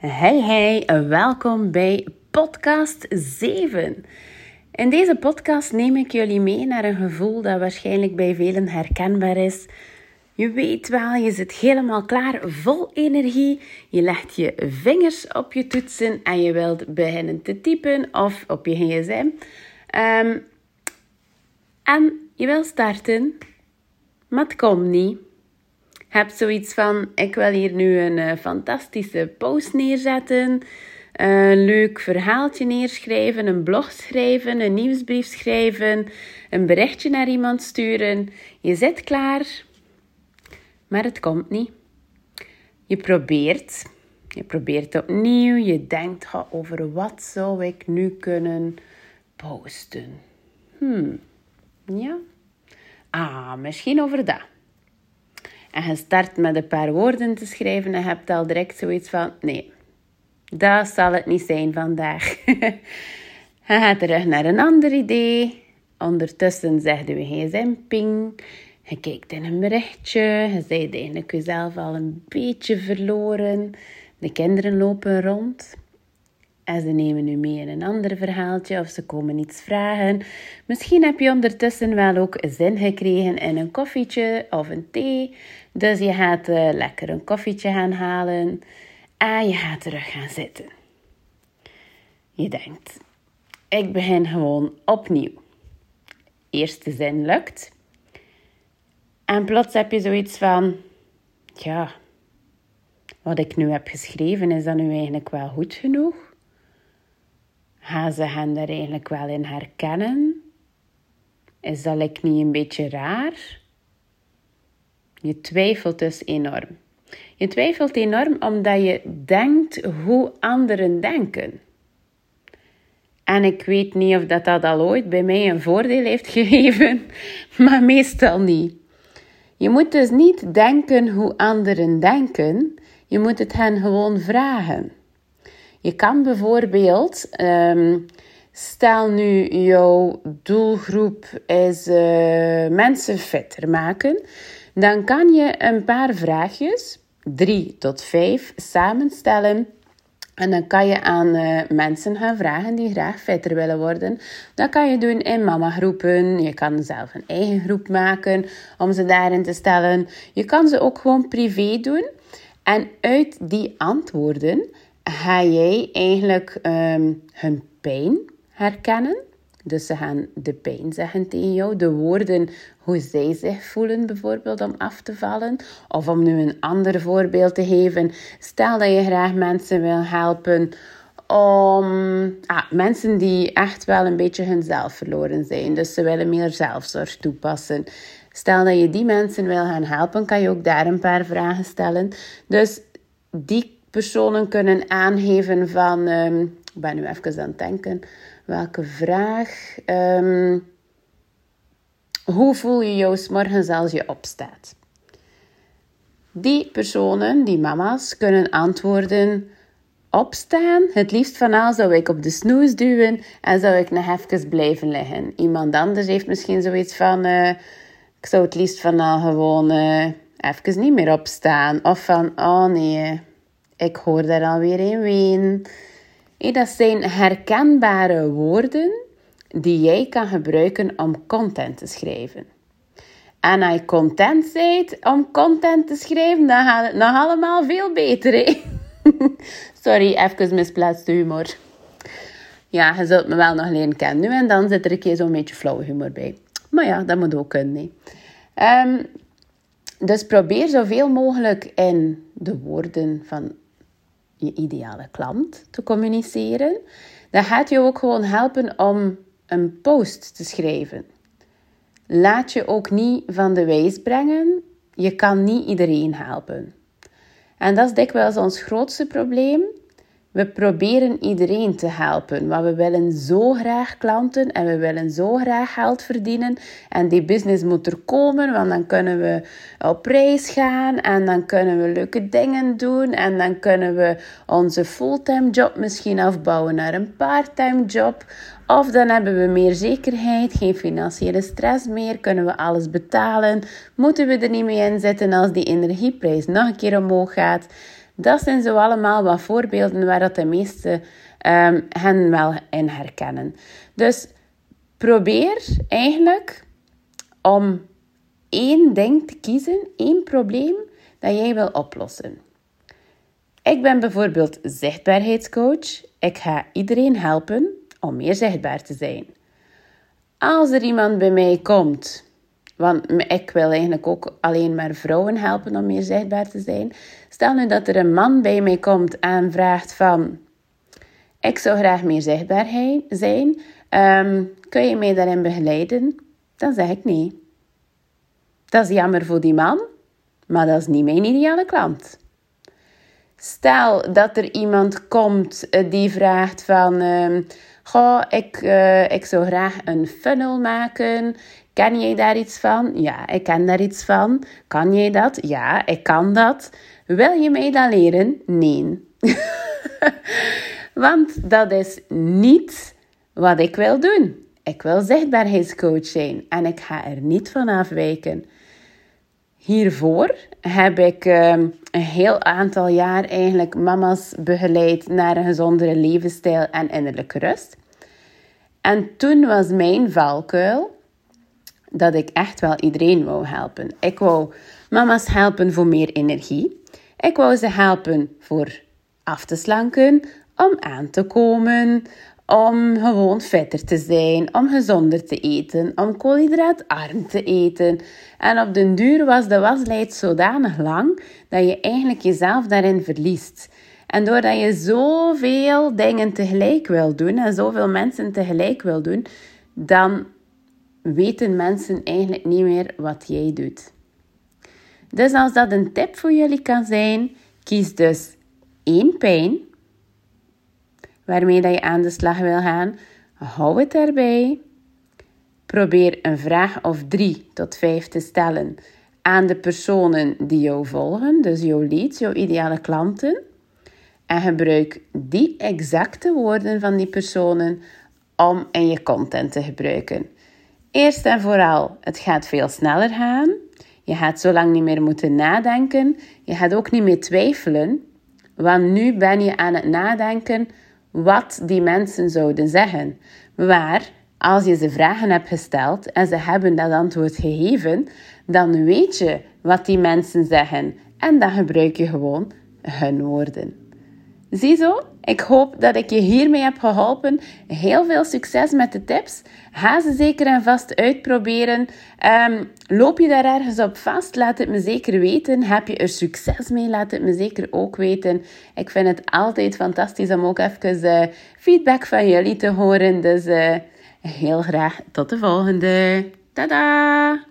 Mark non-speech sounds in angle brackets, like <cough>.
Hey hey, welkom bij podcast 7. In deze podcast neem ik jullie mee naar een gevoel dat waarschijnlijk bij velen herkenbaar is. Je weet wel, je zit helemaal klaar, vol energie. Je legt je vingers op je toetsen en je wilt beginnen te typen of op je gsm. Ehm, en je wil starten, maar het komt niet heb zoiets van: ik wil hier nu een uh, fantastische post neerzetten, een leuk verhaaltje neerschrijven, een blog schrijven, een nieuwsbrief schrijven, een berichtje naar iemand sturen. Je zit klaar, maar het komt niet. Je probeert, je probeert opnieuw, je denkt over wat zou ik nu kunnen posten. Hmm, ja. Ah, misschien over dat en je start met een paar woorden te schrijven en je hebt al direct zoiets van: nee, dat zal het niet zijn vandaag. <laughs> je gaat terug naar een ander idee. Ondertussen zegt je gsm ping. Je kijkt in een berichtje. Je bent eigenlijk jezelf al een beetje verloren. De kinderen lopen rond. En ze nemen u mee in een ander verhaaltje of ze komen iets vragen. Misschien heb je ondertussen wel ook zin gekregen in een koffietje of een thee. Dus je gaat uh, lekker een koffietje gaan halen en je gaat terug gaan zitten. Je denkt, ik begin gewoon opnieuw. Eerste zin lukt. En plots heb je zoiets van, ja, wat ik nu heb geschreven, is dat nu eigenlijk wel goed genoeg? Gaan ze hen daar eigenlijk wel in herkennen? Is dat like niet een beetje raar? Je twijfelt dus enorm. Je twijfelt enorm omdat je denkt hoe anderen denken. En ik weet niet of dat, dat al ooit bij mij een voordeel heeft <laughs> gegeven, maar meestal niet. Je moet dus niet denken hoe anderen denken, je moet het hen gewoon vragen. Je kan bijvoorbeeld, ehm, stel nu jouw doelgroep is uh, mensen fitter maken, dan kan je een paar vraagjes, drie tot vijf, samenstellen. En dan kan je aan uh, mensen gaan vragen die graag fitter willen worden. Dat kan je doen in mama-groepen. Je kan zelf een eigen groep maken om ze daarin te stellen. Je kan ze ook gewoon privé doen. En uit die antwoorden ga jij eigenlijk um, hun pijn herkennen. Dus ze gaan de pijn zeggen tegen jou, de woorden hoe zij zich voelen bijvoorbeeld om af te vallen. Of om nu een ander voorbeeld te geven. Stel dat je graag mensen wil helpen om ah, mensen die echt wel een beetje hunzelf verloren zijn. Dus ze willen meer zelfzorg toepassen. Stel dat je die mensen wil gaan helpen, kan je ook daar een paar vragen stellen. Dus die personen kunnen aangeven van, um, ik ben nu even aan het denken, welke vraag? Um, hoe voel je jou morgens als je opstaat? Die personen, die mama's, kunnen antwoorden opstaan. Het liefst van al zou ik op de snoes duwen en zou ik nog even blijven liggen. Iemand anders heeft misschien zoiets van... Uh, ik zou het liefst van al gewoon uh, even niet meer opstaan. Of van, oh nee, ik hoor daar alweer een ween. dat zijn herkenbare woorden die jij kan gebruiken om content te schrijven. En als je content zet om content te schrijven, dan gaat het nog allemaal veel beter. Hè? <laughs> Sorry, even misplaatste humor. Ja, je zult me wel nog leren kennen. Nu en dan zit er een keer zo'n beetje flauwe humor bij. Maar ja, dat moet ook kunnen. Um, dus probeer zoveel mogelijk in de woorden van je ideale klant te communiceren. Dat gaat je ook gewoon helpen om een post te schrijven. Laat je ook niet van de wijs brengen. Je kan niet iedereen helpen. En dat is dikwijls ons grootste probleem. We proberen iedereen te helpen, maar we willen zo graag klanten en we willen zo graag geld verdienen. En die business moet er komen, want dan kunnen we op reis gaan en dan kunnen we leuke dingen doen en dan kunnen we onze fulltime job misschien afbouwen naar een parttime job. Of dan hebben we meer zekerheid, geen financiële stress meer, kunnen we alles betalen. Moeten we er niet mee inzetten als die energieprijs nog een keer omhoog gaat. Dat zijn zo allemaal wat voorbeelden waar dat de meesten um, hen wel in herkennen. Dus probeer eigenlijk om één ding te kiezen, één probleem dat jij wil oplossen. Ik ben bijvoorbeeld zichtbaarheidscoach. Ik ga iedereen helpen om meer zichtbaar te zijn. Als er iemand bij mij komt, want ik wil eigenlijk ook alleen maar vrouwen helpen om meer zichtbaar te zijn. Stel nu dat er een man bij mij komt en vraagt van, ik zou graag meer zichtbaar zijn, ehm, kun je mij daarin begeleiden? Dan zeg ik nee. Dat is jammer voor die man, maar dat is niet mijn ideale klant. Stel dat er iemand komt eh, die vraagt van... Uh, Goh, ik, uh, ik zou graag een funnel maken. Ken jij daar iets van? Ja, ik ken daar iets van. Kan jij dat? Ja, ik kan dat. Wil je mij dat leren? Nee. <laughs> Want dat is niet wat ik wil doen. Ik wil zichtbaarheidscoach en ik ga er niet van afwijken. Hiervoor heb ik ehm, een heel aantal jaar eigenlijk mama's begeleid naar een gezondere levensstijl en innerlijke rust. En toen was mijn valkuil dat ik echt wel iedereen wou helpen. Ik wou mama's helpen voor meer energie. Ik wou ze helpen voor af te slanken, om aan te komen, om gewoon fitter te zijn, om gezonder te eten, om koolhydraatarm te eten. En op den duur was de waslijst zodanig lang dat je eigenlijk jezelf daarin verliest. En doordat je zoveel dingen tegelijk wil doen en zoveel mensen tegelijk wil doen, dan weten mensen eigenlijk niet meer wat jij doet. Dus als dat een tip voor jullie kan zijn, kies dus één pijn waarmee dat je aan de slag wil gaan. Hou het daarbij. Probeer een vraag of drie tot vijf te stellen aan de personen die jou volgen, dus jouw leads, jouw ideale klanten. En gebruik die exacte woorden van die personen om in je content te gebruiken. Eerst en vooral, het gaat veel sneller gaan. Je gaat zo lang niet meer moeten nadenken. Je gaat ook niet meer twijfelen, want nu ben je aan het nadenken wat die mensen zouden zeggen. Maar als je ze vragen hebt gesteld en ze hebben dat antwoord gegeven, dan weet je wat die mensen zeggen en dan gebruik je gewoon hun woorden. Ziezo, ik hoop dat ik je hiermee heb geholpen. Heel veel succes met de tips. Ga ze zeker en vast uitproberen. Um, loop je daar ergens op vast? Laat het me zeker weten. Heb je er succes mee? Laat het me zeker ook weten. Ik vind het altijd fantastisch om ook even uh, feedback van jullie te horen. Dus uh, heel graag tot de volgende. Tada!